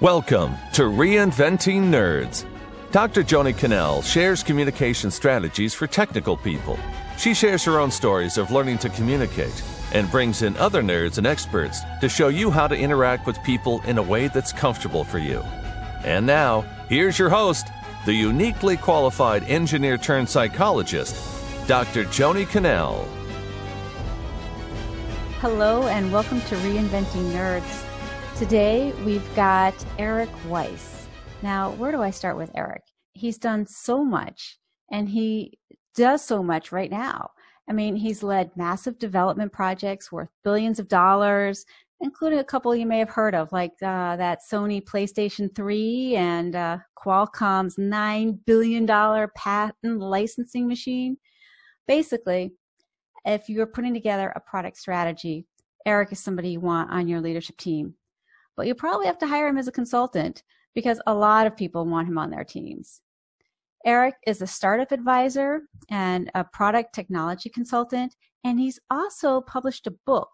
Welcome to Reinventing Nerds. Dr. Joni Cannell shares communication strategies for technical people. She shares her own stories of learning to communicate and brings in other nerds and experts to show you how to interact with people in a way that's comfortable for you. And now, here's your host, the uniquely qualified engineer turned psychologist, Dr. Joni Cannell. Hello, and welcome to Reinventing Nerds. Today we've got Eric Weiss. Now, where do I start with Eric? He's done so much and he does so much right now. I mean, he's led massive development projects worth billions of dollars, including a couple you may have heard of, like uh, that Sony PlayStation 3 and uh, Qualcomm's $9 billion patent licensing machine. Basically, if you're putting together a product strategy, Eric is somebody you want on your leadership team but you probably have to hire him as a consultant because a lot of people want him on their teams. Eric is a startup advisor and a product technology consultant, and he's also published a book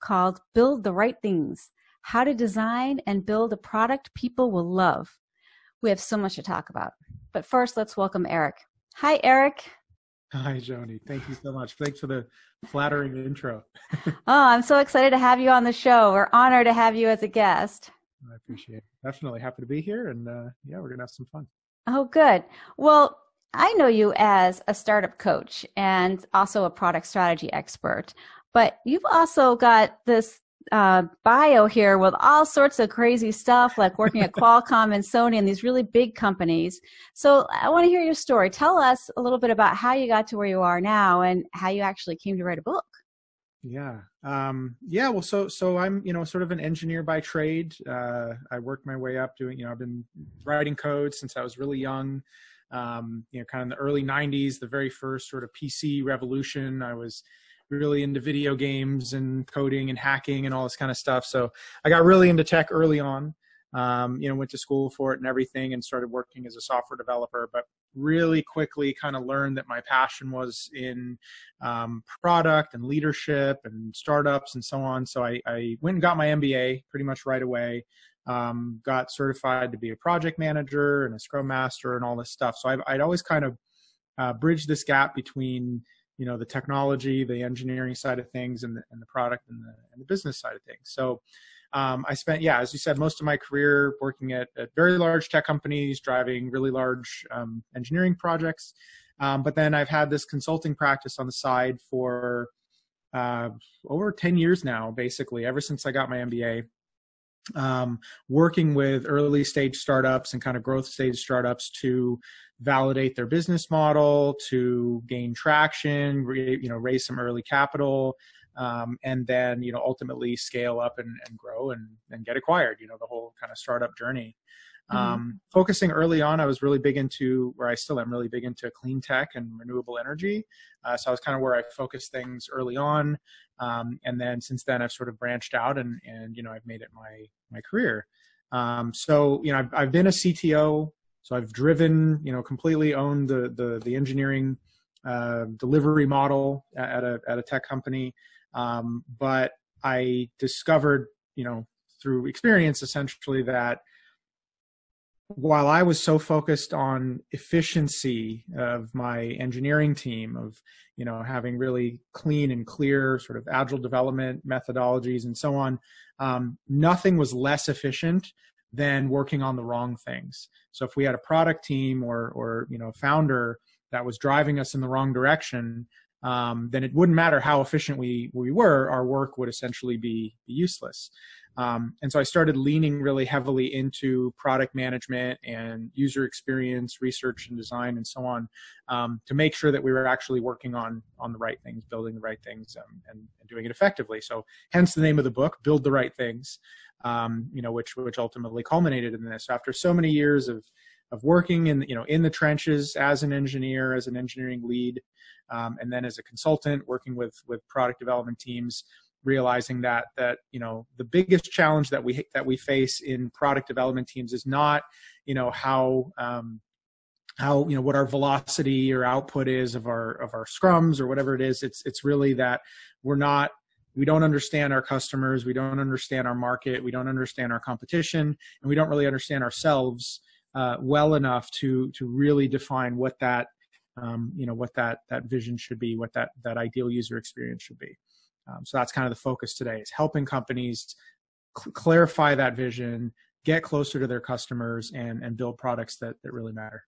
called Build the Right Things How to Design and Build a Product People Will Love. We have so much to talk about. But first, let's welcome Eric. Hi, Eric. Hi, Joni. Thank you so much. Thanks for the flattering intro. oh, I'm so excited to have you on the show. We're honored to have you as a guest. I appreciate it. Definitely happy to be here. And uh, yeah, we're going to have some fun. Oh, good. Well, I know you as a startup coach and also a product strategy expert, but you've also got this uh, bio here with all sorts of crazy stuff, like working at Qualcomm and Sony and these really big companies. So I want to hear your story. Tell us a little bit about how you got to where you are now and how you actually came to write a book. Yeah. Um, yeah. Well, so, so I'm, you know, sort of an engineer by trade. Uh, I worked my way up doing, you know, I've been writing code since I was really young. Um, you know, kind of in the early 90s, the very first sort of PC revolution. I was, really into video games and coding and hacking and all this kind of stuff. So I got really into tech early on. Um, you know, went to school for it and everything, and started working as a software developer. But really quickly, kind of learned that my passion was in um, product and leadership and startups and so on. So I, I went and got my MBA pretty much right away. Um, got certified to be a project manager and a scrum master and all this stuff. So I've, I'd always kind of uh, this gap between you know the technology the engineering side of things and the, and the product and the, and the business side of things. So um, i spent yeah as you said most of my career working at, at very large tech companies driving really large um, engineering projects. Um, but then i've had this consulting practice on the side for uh, over 10 years now basically ever since i got my mba um, working with early stage startups and kind of growth stage startups to validate their business model, to gain traction, re, you know, raise some early capital, um, and then you know ultimately scale up and, and grow and, and get acquired. You know, the whole kind of startup journey. Mm-hmm. Um, focusing early on, I was really big into where I still am really big into clean tech and renewable energy. Uh, so I was kind of where I focused things early on, um, and then since then I've sort of branched out and and you know I've made it my my career. Um, so you know I've, I've been a CTO, so I've driven you know completely owned the the the engineering uh, delivery model at a at a tech company, um, but I discovered you know through experience essentially that while I was so focused on efficiency of my engineering team, of you know having really clean and clear sort of agile development methodologies and so on, um, nothing was less efficient than working on the wrong things. So if we had a product team or or you know founder that was driving us in the wrong direction, um, then it wouldn't matter how efficient we we were. Our work would essentially be, be useless. Um, and so I started leaning really heavily into product management and user experience, research and design, and so on, um, to make sure that we were actually working on on the right things, building the right things, um, and, and, doing it effectively. So, hence the name of the book, "Build the Right Things," um, you know, which which ultimately culminated in this. After so many years of of working in you know in the trenches as an engineer, as an engineering lead, um, and then as a consultant working with with product development teams realizing that that you know the biggest challenge that we that we face in product development teams is not you know how um, how you know what our velocity or output is of our of our scrums or whatever it is it's it's really that we're not we don't understand our customers, we don't understand our market, we don't understand our competition, and we don't really understand ourselves uh, well enough to to really define what that um, you know what that that vision should be, what that that ideal user experience should be. Um, so that's kind of the focus today is helping companies cl- clarify that vision, get closer to their customers, and and build products that that really matter.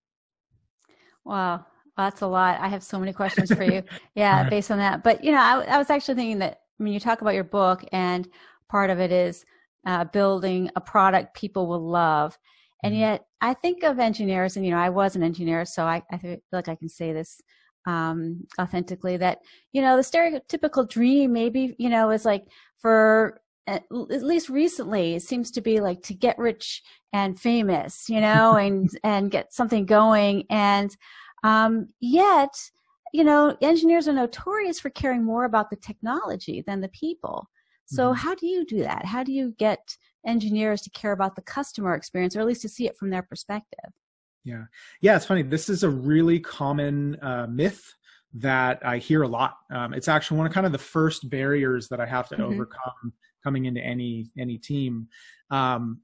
Wow, that's a lot. I have so many questions for you. Yeah, right. based on that. But you know, I, I, was actually thinking that I mean, you talk about your book, and part of it is uh, building a product people will love. And mm-hmm. yet, I think of engineers, and you know, I was an engineer, so I, I feel like I can say this um, authentically. That you know, the stereotypical dream, maybe you know, is like for at least recently, it seems to be like to get rich and famous, you know, and and get something going. And um, yet, you know, engineers are notorious for caring more about the technology than the people. So, mm-hmm. how do you do that? How do you get engineers to care about the customer experience, or at least to see it from their perspective? Yeah, yeah, it's funny. This is a really common uh, myth that I hear a lot. Um, it's actually one of kind of the first barriers that I have to mm-hmm. overcome coming into any any team. Um,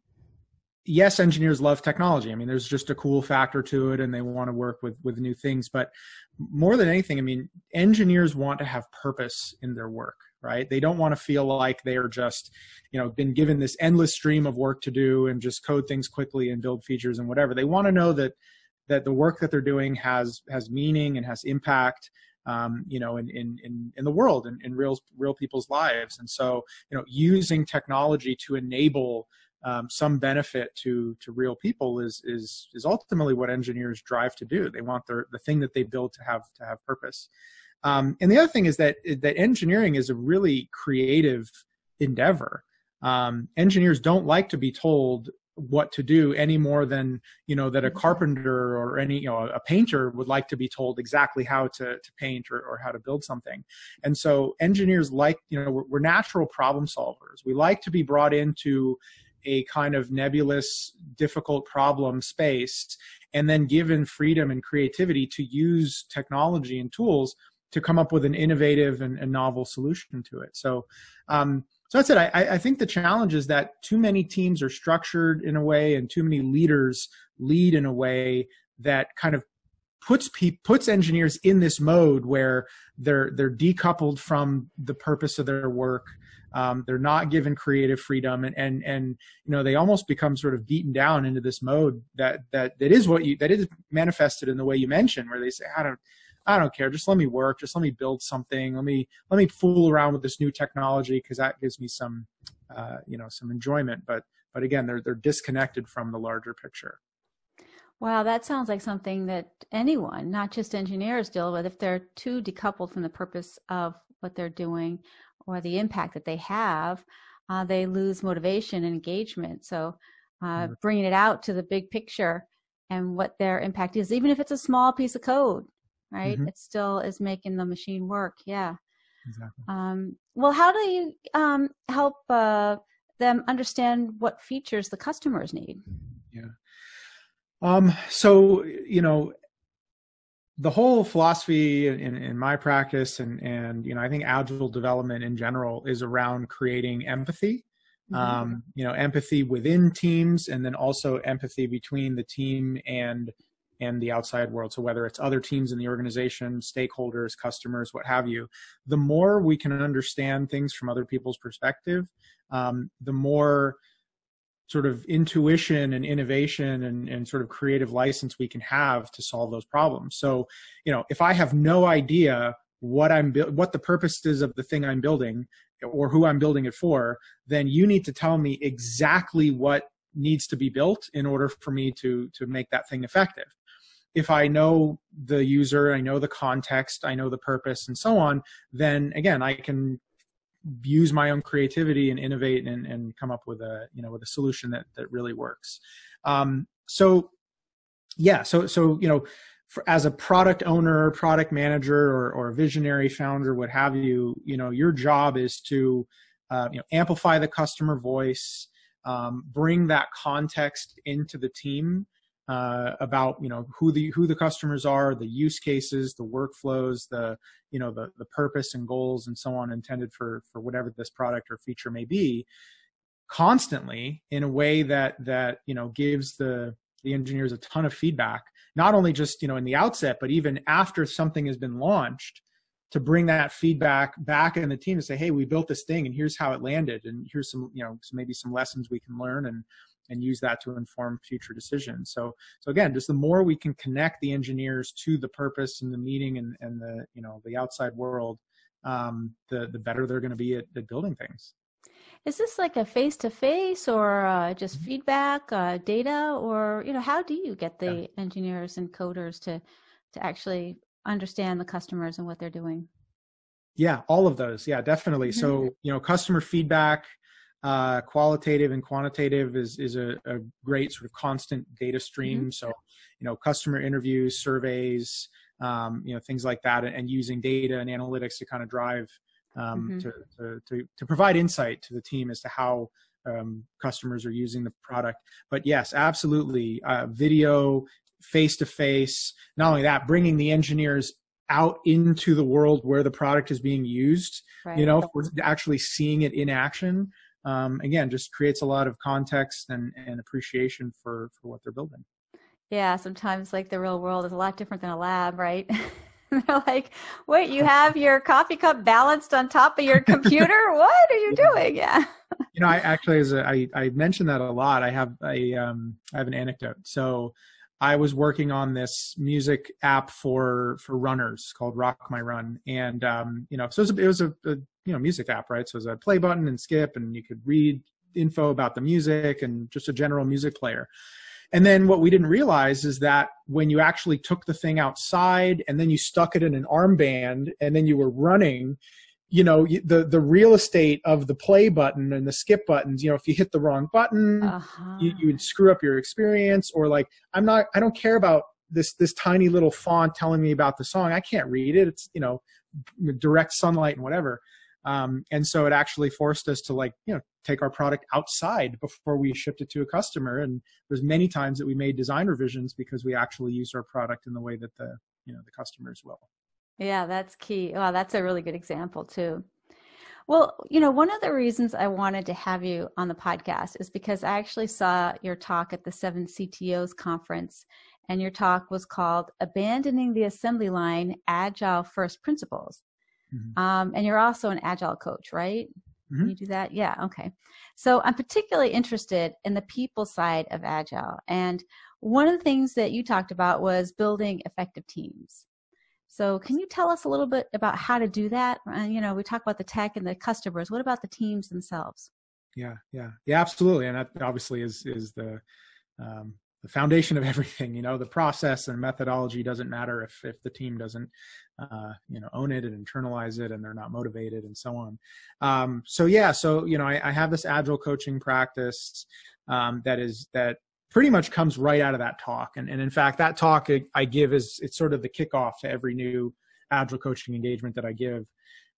yes, engineers love technology. I mean, there's just a cool factor to it, and they want to work with with new things. But more than anything, I mean, engineers want to have purpose in their work right they don't want to feel like they are just you know been given this endless stream of work to do and just code things quickly and build features and whatever they want to know that that the work that they're doing has has meaning and has impact um, you know in, in in in the world and in, in real real people's lives and so you know using technology to enable um, some benefit to to real people is is is ultimately what engineers drive to do. They want their the thing that they build to have to have purpose. Um, and the other thing is that that engineering is a really creative endeavor. Um, engineers don't like to be told what to do any more than you know that a carpenter or any you know a painter would like to be told exactly how to, to paint or, or how to build something. And so engineers like you know we're, we're natural problem solvers. We like to be brought into a kind of nebulous difficult problem space and then given freedom and creativity to use technology and tools to come up with an innovative and, and novel solution to it. So, um, so that's it. I, I think the challenge is that too many teams are structured in a way, and too many leaders lead in a way that kind of puts pe- puts engineers in this mode where they're they're decoupled from the purpose of their work. Um, they're not given creative freedom, and and and you know they almost become sort of beaten down into this mode that that that is what you that is manifested in the way you mentioned, where they say, "I don't." I don't care. Just let me work. Just let me build something. Let me let me fool around with this new technology because that gives me some, uh, you know, some enjoyment. But but again, they're they're disconnected from the larger picture. Wow, that sounds like something that anyone, not just engineers, deal with. If they're too decoupled from the purpose of what they're doing or the impact that they have, uh, they lose motivation and engagement. So, uh, mm-hmm. bringing it out to the big picture and what their impact is, even if it's a small piece of code, right? Mm-hmm. It still is making the machine work. Yeah. Exactly. Um, well, how do you um, help uh, them understand what features the customers need? Yeah. Um, so, you know, the whole philosophy in, in my practice and, and, you know, I think agile development in general is around creating empathy. Mm-hmm. Um, you know, empathy within teams and then also empathy between the team and and the outside world. So whether it's other teams in the organization, stakeholders, customers, what have you, the more we can understand things from other people's perspective, um, the more sort of intuition and innovation and, and sort of creative license we can have to solve those problems. So, you know, if I have no idea what I'm bu- what the purpose is of the thing I'm building or who I'm building it for, then you need to tell me exactly what needs to be built in order for me to to make that thing effective if I know the user, I know the context, I know the purpose, and so on, then again, I can use my own creativity and innovate and, and come up with a you know with a solution that that really works. Um, so yeah, so so you know, for, as a product owner, product manager, or or visionary founder, what have you, you know, your job is to uh, you know amplify the customer voice, um, bring that context into the team uh, about you know who the who the customers are, the use cases, the workflows, the you know the the purpose and goals and so on intended for for whatever this product or feature may be, constantly in a way that that you know gives the the engineers a ton of feedback, not only just you know in the outset, but even after something has been launched to bring that feedback back in the team and say, hey, we built this thing and here's how it landed and here's some, you know, maybe some lessons we can learn and and use that to inform future decisions. So so again, just the more we can connect the engineers to the purpose and the meeting and, and the you know the outside world, um, the the better they're going to be at, at, building things. Is this like a face to face or uh, just mm-hmm. feedback, uh, data, or you know how do you get the yeah. engineers and coders to to actually understand the customers and what they're doing yeah all of those yeah definitely mm-hmm. so you know customer feedback uh, qualitative and quantitative is is a, a, great sort of constant data stream mm-hmm. so you know customer interviews surveys um, you know things like that and, using data and analytics to kind of drive um, mm-hmm. to, to, to, to, provide insight to the team as to how um, customers are using the product but yes absolutely uh, video face to face. Not only that, bringing the engineers out into the world where the product is being used. Right. You know, actually seeing it in action. Um, again, just creates a lot of context and, and appreciation for for what they're building. Yeah, sometimes like the real world is a lot different than a lab, right? they're like, wait, you have your coffee cup balanced on top of your computer? what are you doing? Yeah. you know, I actually, as a, I, I mentioned that a lot. I have a, um, I have an anecdote. So I was working on this music app for for runners called Rock My Run, and um, you know, so it was, a, it was a, a, you know music app, right? So it was a play button and skip, and you could read info about the music and just a general music player. And then what we didn't realize is that when you actually took the thing outside and then you stuck it in an armband and then you were running, you know the the real estate of the play button and the skip buttons you know if you hit the wrong button uh-huh. you, you would screw up your experience or like i'm not i don't care about this this tiny little font telling me about the song. I can't read it. It's you know direct sunlight and whatever. Um, and so it actually forced us to like you know take our product outside before we shipped it to a customer. And there's many times that we made design revisions because we actually used our product in the way that the you know the customers will yeah, that's key. Wow, that's a really good example too. Well, you know, one of the reasons I wanted to have you on the podcast is because I actually saw your talk at the Seven CTOs conference, and your talk was called Abandoning the Assembly Line Agile First Principles. Mm-hmm. Um, and you're also an agile coach, right? Mm-hmm. you do that? Yeah, okay. So I'm particularly interested in the people side of agile. And one of the things that you talked about was building effective teams. So can you tell us a little bit about how to do that? And uh, you know, we talk about the tech and the customers. What about the teams themselves? Yeah, yeah, yeah, absolutely. And that obviously is is the um, the foundation of everything. You know, the process and methodology doesn't matter if if the team doesn't uh, you know own it and internalize it, and they're not motivated, and so on. Um, so yeah, so you know, I, I have this agile coaching practice um, that is that pretty much comes right out of that talk. And, and in fact, that talk I give is it's sort of the kickoff to every new agile coaching engagement that I give.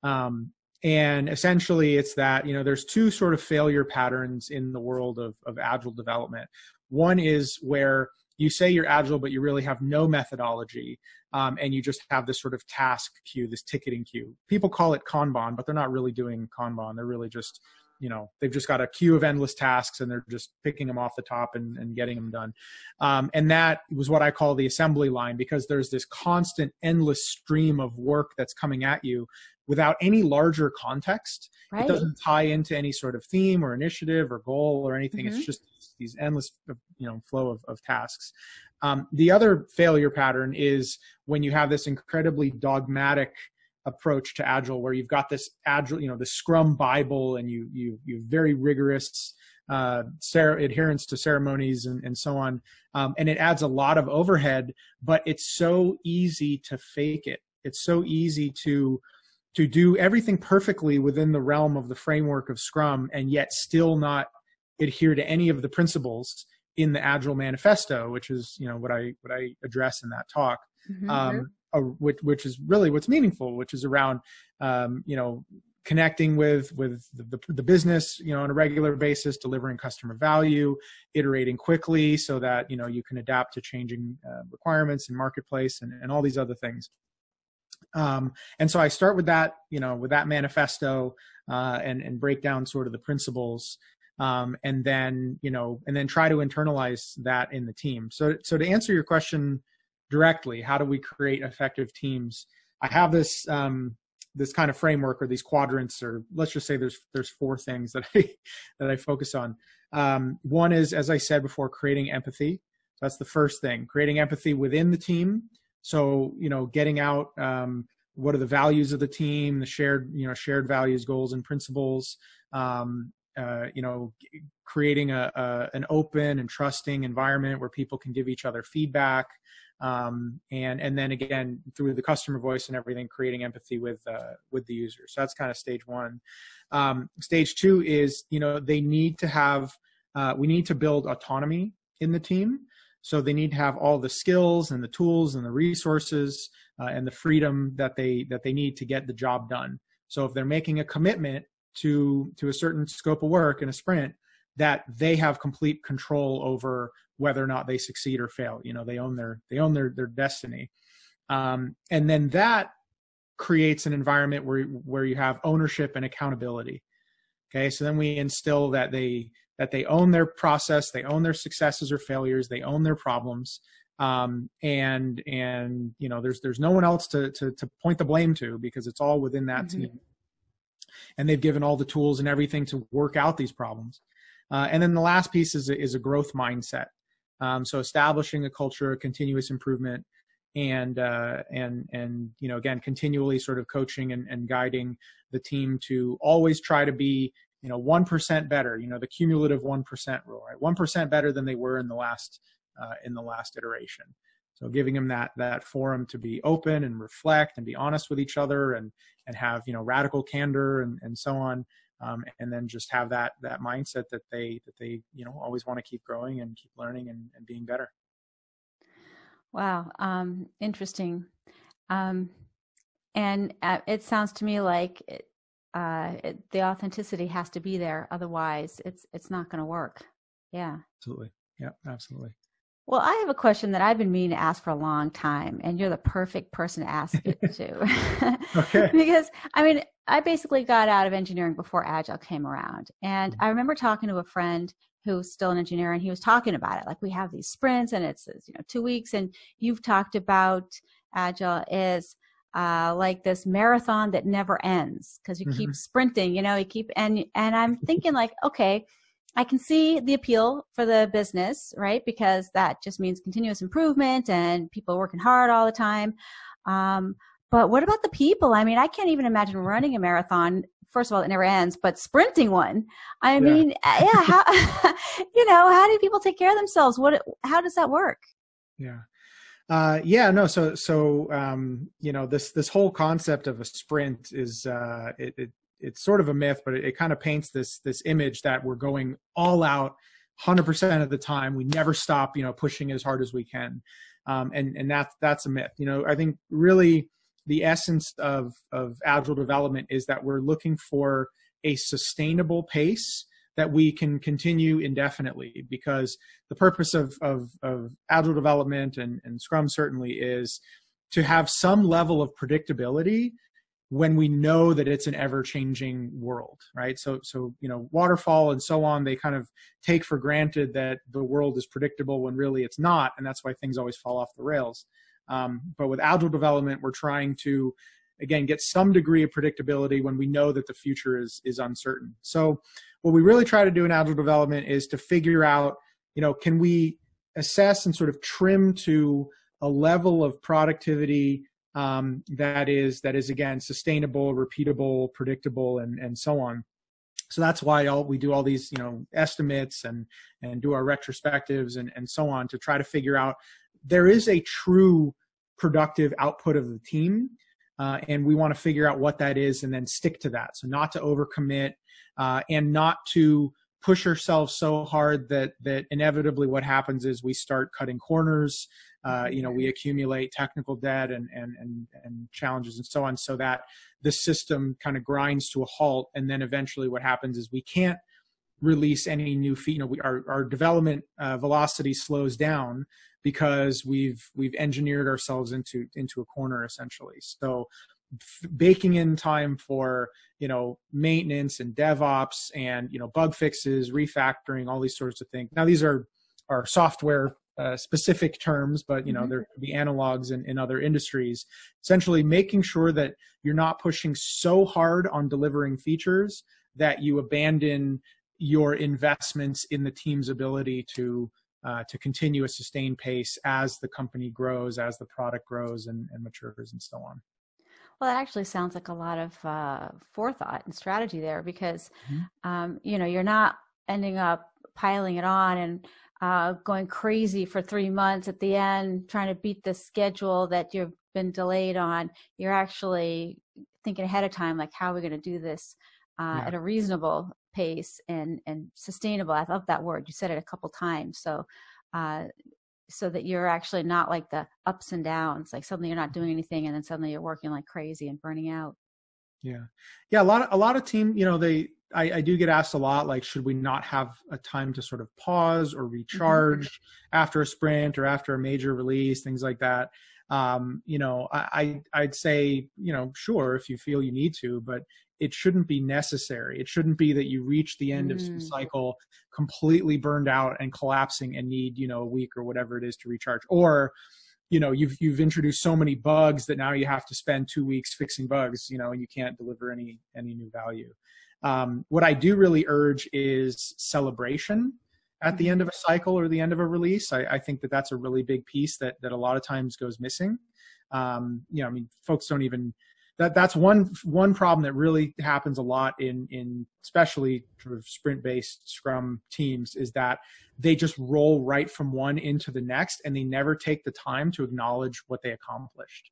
Um, and essentially, it's that you know there's two sort of failure patterns in the world of, of agile development. One is where you say you're agile, but you really have no methodology, um, and you just have this sort of task queue, this ticketing queue. People call it Kanban, but they're not really doing Kanban. They're really just you know they've just got a queue of endless tasks and they're just picking them off the top and, and getting them done um, and that was what i call the assembly line because there's this constant endless stream of work that's coming at you without any larger context right. it doesn't tie into any sort of theme or initiative or goal or anything mm-hmm. it's just these endless you know flow of, of tasks um, the other failure pattern is when you have this incredibly dogmatic approach to agile where you've got this agile you know the scrum bible and you you you very rigorous uh, ser- adherence to ceremonies and, and so on. Um, and it adds a lot of overhead but it's so easy to fake it. It's so easy to to do everything perfectly within the realm of the framework of scrum and yet still not adhere to any of the principles in the agile manifesto which is you know what i what i address in that talk mm-hmm. um, which, which is really what's meaningful, which is around, um, you know, connecting with with the, the, business you know on a regular basis delivering customer value iterating quickly so that you know you can adapt to changing uh, requirements and marketplace and, and all these other things um, and so i start with that you know with that manifesto uh, and and break down sort of the principles um, and then you know and then try to internalize that in the team so so to answer your question directly how do we create effective teams? I have this um, this kind of framework or these quadrants or let's just say there's there's four things that i that i focus on. Um, one is as i said before creating empathy. That's the first thing creating empathy within the team. So you know getting out um, what are the values of the team the shared you know shared values goals and principles. Um, uh, you know, creating a, a, an open and trusting environment where people can give each other feedback, um, and and then again through the customer voice and everything, creating empathy with uh, with the user. So that's kind of stage one. Um, stage two is you know they need to have uh, we need to build autonomy in the team. So they need to have all the skills and the tools and the resources uh, and the freedom that they that they need to get the job done. So if they're making a commitment to to a certain scope of work in a sprint that they have complete control over whether or not they succeed or fail. You know they own their they own their their destiny. Um, and then that creates an environment where where you have ownership and accountability. Okay so then we instill that they that they own their process they own their successes or failures they own their problems. Um, and and you know there's there's no one else to to, to point the blame to because it's all within that mm-hmm. team. And they've given all the tools and everything to work out these problems. Uh, and then the last piece is a, is a growth mindset. Um, so establishing a culture of continuous improvement and uh, and and you know again continually sort of coaching and, and guiding the team to always try to be you know one percent better. You know the cumulative one percent rule, right? One percent better than they were in the last uh, in the last iteration. So giving them that that forum to be open and reflect and be honest with each other and and have you know radical candor and and so on, um, and then just have that that mindset that they that they you know always want to keep growing and keep learning and, and being better. Wow, um, interesting. Um, and uh, it sounds to me like it, uh, it, the authenticity has to be there, otherwise it's it's not going to work. Yeah, absolutely. Yeah, absolutely. Well, I have a question that I've been meaning to ask for a long time, and you're the perfect person to ask it to. okay. because, I mean, I basically got out of engineering before Agile came around. And mm-hmm. I remember talking to a friend who's still an engineer, and he was talking about it. Like, we have these sprints, and it's, you know, two weeks, and you've talked about Agile is uh, like this marathon that never ends because you mm-hmm. keep sprinting, you know, you keep, and, and I'm thinking, like, okay, I can see the appeal for the business, right? Because that just means continuous improvement and people working hard all the time. Um, but what about the people? I mean, I can't even imagine running a marathon. First of all, it never ends, but sprinting one. I yeah. mean, uh, yeah, how, you know, how do people take care of themselves? What, how does that work? Yeah. Uh, yeah, no. So, so um, you know, this this whole concept of a sprint is uh, it, it it's sort of a myth, but it, it kind of paints this this image that we're going all out 100% of the time. We never stop, you know, pushing as hard as we can, um, and and that's that's a myth. You know, I think really the essence of of agile development is that we're looking for a sustainable pace that we can continue indefinitely because the purpose of of, of agile development and, and scrum certainly is to have some level of predictability when we know that it's an ever changing world right? So so you know waterfall and so on they kind of take for granted that the world is predictable when really it's not and that's why things always fall off the rails um, but with agile development we're trying to again get some degree of predictability when we know that the future is is uncertain so what we really try to do in agile development is to figure out you know can we assess and sort of trim to a level of productivity um, that is that is again sustainable, repeatable, predictable, and and so on. So that's why all, we do all these you know estimates and and do our retrospectives and and so on to try to figure out there is a true productive output of the team. Uh, and we want to figure out what that is and then stick to that. So not to overcommit uh, and not to push ourselves so hard that that inevitably what happens is we start cutting corners uh, you know we accumulate technical debt and, and and and challenges and so on so that the system kind of grinds to a halt and then eventually what happens is we can't release any new feet you know we, our, our development uh, velocity slows down because we've we've engineered ourselves into into a corner essentially. So baking in time for you know maintenance and devops and you know bug fixes refactoring all these sorts of things. Now these are are software uh, specific terms but you know mm-hmm. there could be analogs in, in other industries. Essentially making sure that you're not pushing so hard on delivering features that you abandon your investments in the team's ability to uh, to continue a sustained pace as the company grows as the product grows and, and matures and so on well, that actually sounds like a lot of uh, forethought and strategy there because, mm-hmm. um, you know, you're not ending up piling it on and uh, going crazy for three months at the end, trying to beat the schedule that you've been delayed on. You're actually thinking ahead of time, like, how are we going to do this uh, yeah. at a reasonable pace and, and sustainable? I love that word. You said it a couple times. So, uh, so that you're actually not like the ups and downs like suddenly you're not doing anything and then suddenly you're working like crazy and burning out yeah yeah a lot of a lot of team you know they I, I do get asked a lot like should we not have a time to sort of pause or mm-hmm. recharge mm-hmm. after a sprint or after a major release things like that um, you know I, i'd say you know sure if you feel you need to but it shouldn't be necessary. It shouldn't be that you reach the end mm. of some cycle completely burned out and collapsing and need, you know, a week or whatever it is to recharge. Or, you know, you've you've introduced so many bugs that now you have to spend two weeks fixing bugs, you know, and you can't deliver any any new value. Um, what I do really urge is celebration at the end of a cycle or the end of a release. I, I think that that's a really big piece that that a lot of times goes missing. Um, you know, I mean, folks don't even that that's one one problem that really happens a lot in in especially sort of sprint based scrum teams is that they just roll right from one into the next and they never take the time to acknowledge what they accomplished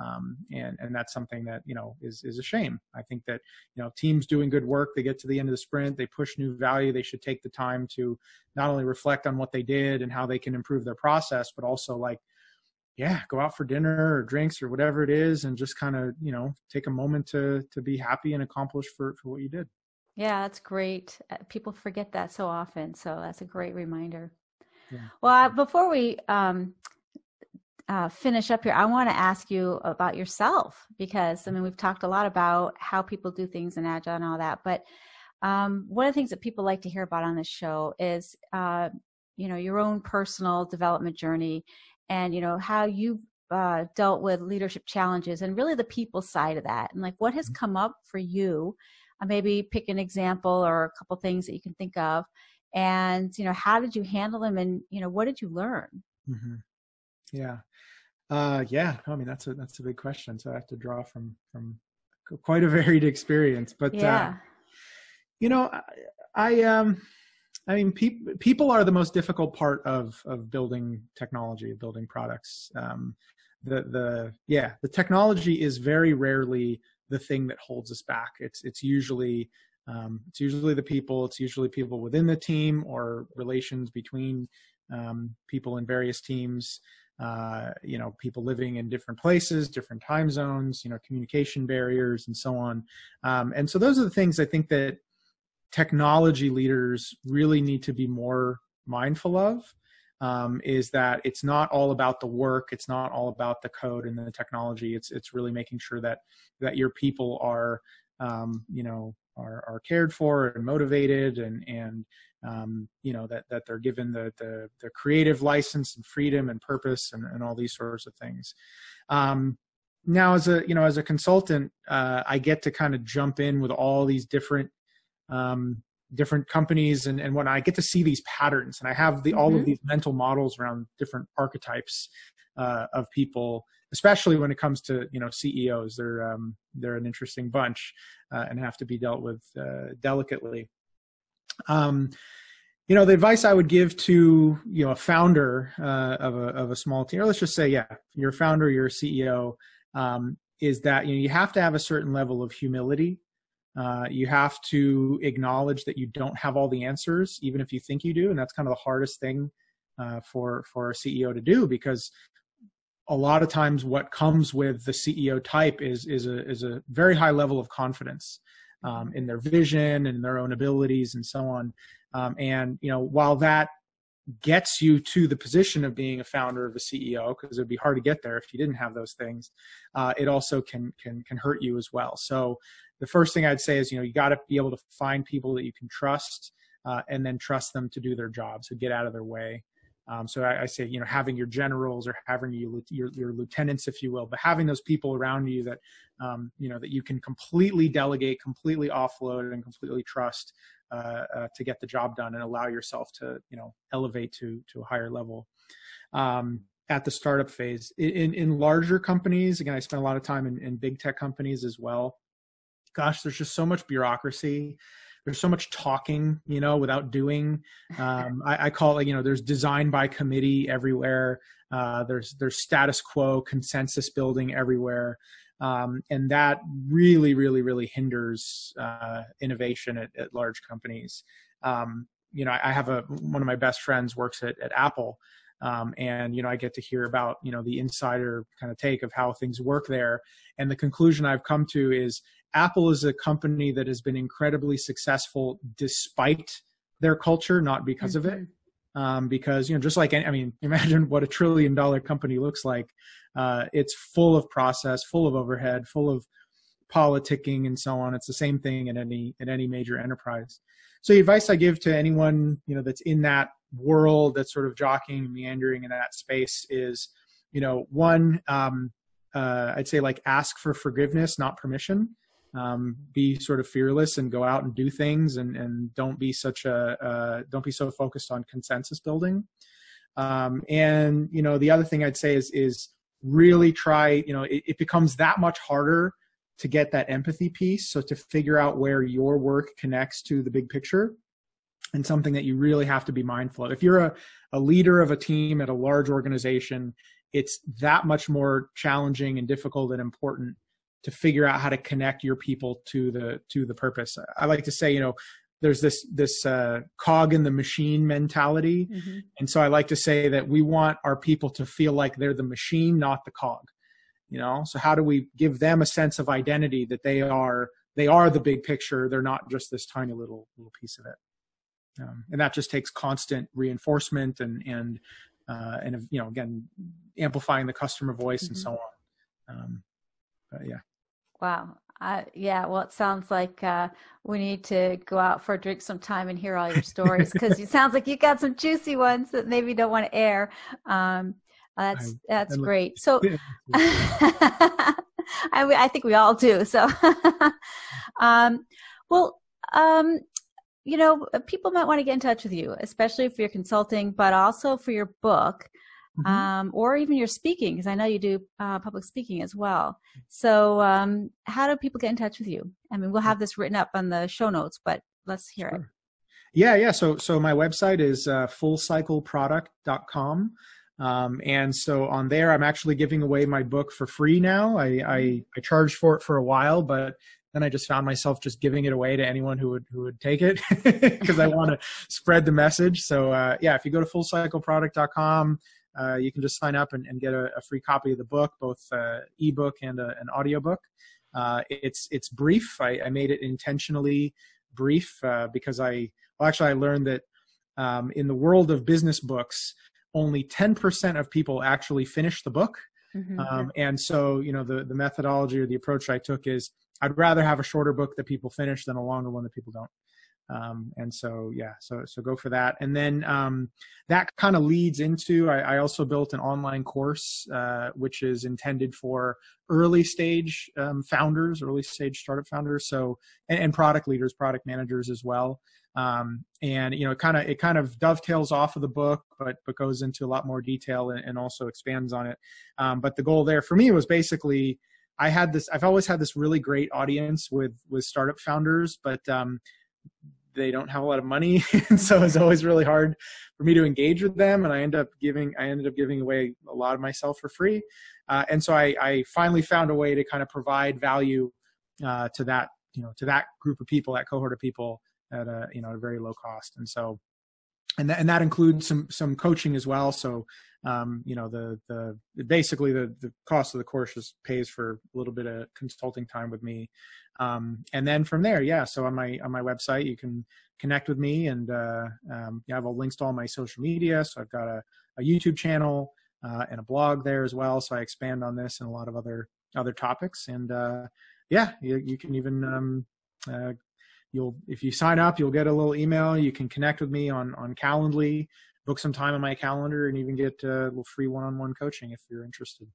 um, and and that's something that you know is is a shame i think that you know teams doing good work they get to the end of the sprint they push new value they should take the time to not only reflect on what they did and how they can improve their process but also like yeah, go out for dinner or drinks or whatever it is, and just kind of you know take a moment to to be happy and accomplish for for what you did. Yeah, that's great. Uh, people forget that so often, so that's a great reminder. Yeah. Well, before we um, uh, finish up here, I want to ask you about yourself because I mean we've talked a lot about how people do things in Agile and all that, but um, one of the things that people like to hear about on this show is uh, you know your own personal development journey and you know how you uh, dealt with leadership challenges and really the people side of that and like what has mm-hmm. come up for you uh, maybe pick an example or a couple things that you can think of and you know how did you handle them and you know what did you learn mm-hmm. Yeah uh, yeah i mean that's a that's a big question so i have to draw from from quite a varied experience but uh, yeah. uh, you know I, I um I mean, pe- people are the most difficult part of of building technology, building products. Um, the the yeah, the technology is very rarely the thing that holds us back. It's it's usually um, it's usually the people. It's usually people within the team or relations between um, people in various teams. Uh, you know, people living in different places, different time zones. You know, communication barriers and so on. Um, and so those are the things I think that technology leaders really need to be more mindful of um, is that it's not all about the work it's not all about the code and the technology it's it's really making sure that that your people are um, you know are, are cared for and motivated and and um, you know that that they're given the, the the creative license and freedom and purpose and, and all these sorts of things um, now as a you know as a consultant uh, i get to kind of jump in with all these different um, different companies and, and when I get to see these patterns and I have the mm-hmm. all of mm-hmm. these mental models around different archetypes uh, of people, especially when it comes to you know CEOs. They're um, they're an interesting bunch uh, and have to be dealt with uh, delicately. Um, you know the advice I would give to you know a founder uh, of a of a small team, or let's just say yeah, you're a founder, you're a CEO, um, is that you know you have to have a certain level of humility Uh, you have to acknowledge that you don't have all the answers, even if you think you do, and that's kind of the hardest thing uh, for for a CEO to do because a lot of times what comes with the CEO type is is a is a very high level of confidence um, in their vision and their own abilities and so on. Um, and you know, while that gets you to the position of being a founder of a CEO, because it'd be hard to get there if you didn't have those things, uh, it also can can can hurt you as well. So the first thing I'd say is you know you got to be able to find people that you can trust. Uh, and then trust them to do their job. So get out of their way. Um, so I, I, say, you know, having your generals or having your, your, your lieutenants, if you will, but having those people around you that, um, you know, that you can completely delegate, completely offload, and completely trust uh, uh, to get the job done, and allow yourself to, you know, elevate to to a higher level. Um, at the startup phase, in in larger companies, again, I spent a lot of time in, in big tech companies as well. Gosh, there's just so much bureaucracy there's so much talking, you know, without doing. Um, I, I, call it, you know, there's design by committee everywhere. Uh, there's there's status quo consensus building everywhere, um, and that really, really, really hinders uh, innovation at, at, large companies. Um, you know, I, I have a one of my best friends works at, at Apple. Um, and you know i get to hear about you know the insider kind of take of how things work there and the conclusion i've come to is Apple is a company that has been incredibly successful despite their culture, not because mm-hmm. of it. Mm-hmm. Um, because you know, just like I mean, imagine what a trillion dollar company looks like. Uh, it's full of process, full of overhead, full of politicking and so on. It's the same thing in any in any major enterprise. So the advice I give to anyone you know that's in that world that's sort of jockeying, meandering in that space is, you know, one, um, uh, I'd say like ask for forgiveness, not permission um, be sort of fearless and go out and do things and, and don't be such a uh, don't be so focused on consensus building. Um, and you know the other thing i'd say is is really try you know it, it, becomes that much harder to get that empathy piece. So to figure out where your work connects to the big picture and something that you really have to be mindful of. If you're a, a leader of a team at a large organization it's that much more challenging and difficult and important to figure out how to connect your people to the to the purpose. I like to say you know there's this this uh, cog in the machine mentality. Mm-hmm. and so i like to say that we want our people to feel like they're the machine not the cog you know? So how do we give them a sense of identity that they are they are the big picture they're not just this tiny little little piece of it? Um, and that just takes constant reinforcement and and uh, and you know again amplifying the customer voice mm-hmm. and so on. Um, yeah Wow. Uh, yeah, well, it sounds like uh, we need to go out for a drink sometime and hear all your stories because it sounds like you got some juicy ones that maybe don't want to air. Um, that's that's great. So, I, I think we all do. So, um, well, um, you know, people might want to get in touch with you, especially for your consulting, but also for your book mm-hmm. um, or even your speaking, because I know you do uh, public speaking as well. So, um, how do people get in touch with you? I mean, we'll have this written up on the show notes, but let's hear sure. it. Yeah, yeah. So, so my website is uh, fullcycleproduct.com. Um, and so on there, I'm actually giving away my book for free now. I, I, mm-hmm. I charged for it for a while, but then I just found myself just giving it away to anyone who would who would take it because I want to spread the message. So uh, yeah, if you go to fullcycleproduct.com, uh, you can just sign up and, and get a, a, free copy of the book, both uh, ebook and a, an audiobook. Uh, it's it's brief. I, I, made it intentionally brief uh, because I well actually I learned that um, in the world of business books, only 10% of people actually finish the book. Mm-hmm. Um, and so you know the the methodology or the approach I took is I'd rather have a shorter book that people finish than a longer one that people don't. Um, and so yeah so so go for that. And then um, that kind of leads into I, I, also built an online course uh, which is intended for early stage um, founders early stage startup founders so and, and product leaders product managers as well. Um, and you know kind of it kind of dovetails off of the book but but goes into a lot more detail and, and also expands on it. Um, but the goal there for me was basically I had this I've always had this really great audience with with startup founders but um, they don't have a lot of money and so it's always really hard for me to engage with them and i end up giving i ended up giving away a lot of myself for free uh, and so I, I, finally found a way to kind of provide value uh, to that you know to that group of people, that cohort of people at a you know a very low cost. And so and that, and that includes some some coaching as well. So um, you know the the basically the the cost of the course just pays for a little bit of consulting time with me, um, and then from there, yeah. So on my on my website, you can connect with me, and uh, um, I have links to all my social media. So I've got a, a YouTube channel uh, and a blog there as well. So I expand on this and a lot of other other topics, and uh, yeah, you, you can even um, uh, you'll if you sign up you'll get a little email. You can connect with me on on calendly book some time on my calendar and even get a little free one-on-one coaching if you're interested.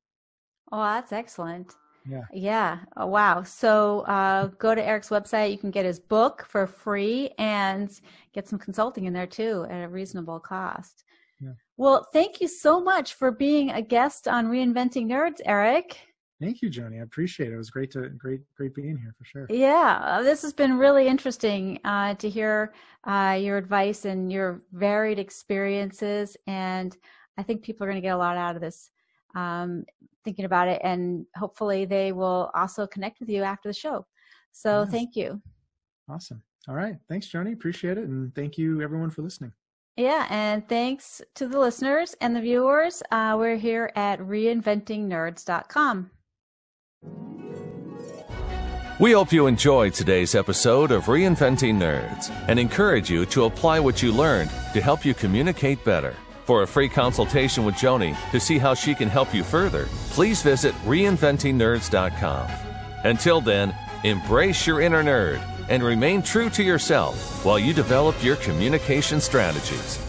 Oh that's excellent. Yeah. Yeah. Oh, wow. So uh, go to eric's website. You can get his book for free and get some consulting in there too at a reasonable cost. Yeah. well thank you so much for being a guest on reinventing nerds eric Thank you, Joni. I appreciate it. It was great to great great being here for sure. Yeah, this has been really interesting uh, to hear uh, your advice and your varied experiences, and I think people are going to get a lot out of this. Um, thinking about it, and hopefully they will also connect with you after the show. So yes. thank you. Awesome. All right. Thanks, Joni. Appreciate it, and thank you everyone for listening. Yeah, and thanks to the listeners and the viewers. Uh, we're here at reinventingnerds.com. We hope you enjoyed today's episode of Reinventing Nerds and encourage you to apply what you learned to help you communicate better. For a free consultation with Joni to see how she can help you further, please visit reinventingnerds.com. Until then, embrace your inner nerd and remain true to yourself while you develop your communication strategies.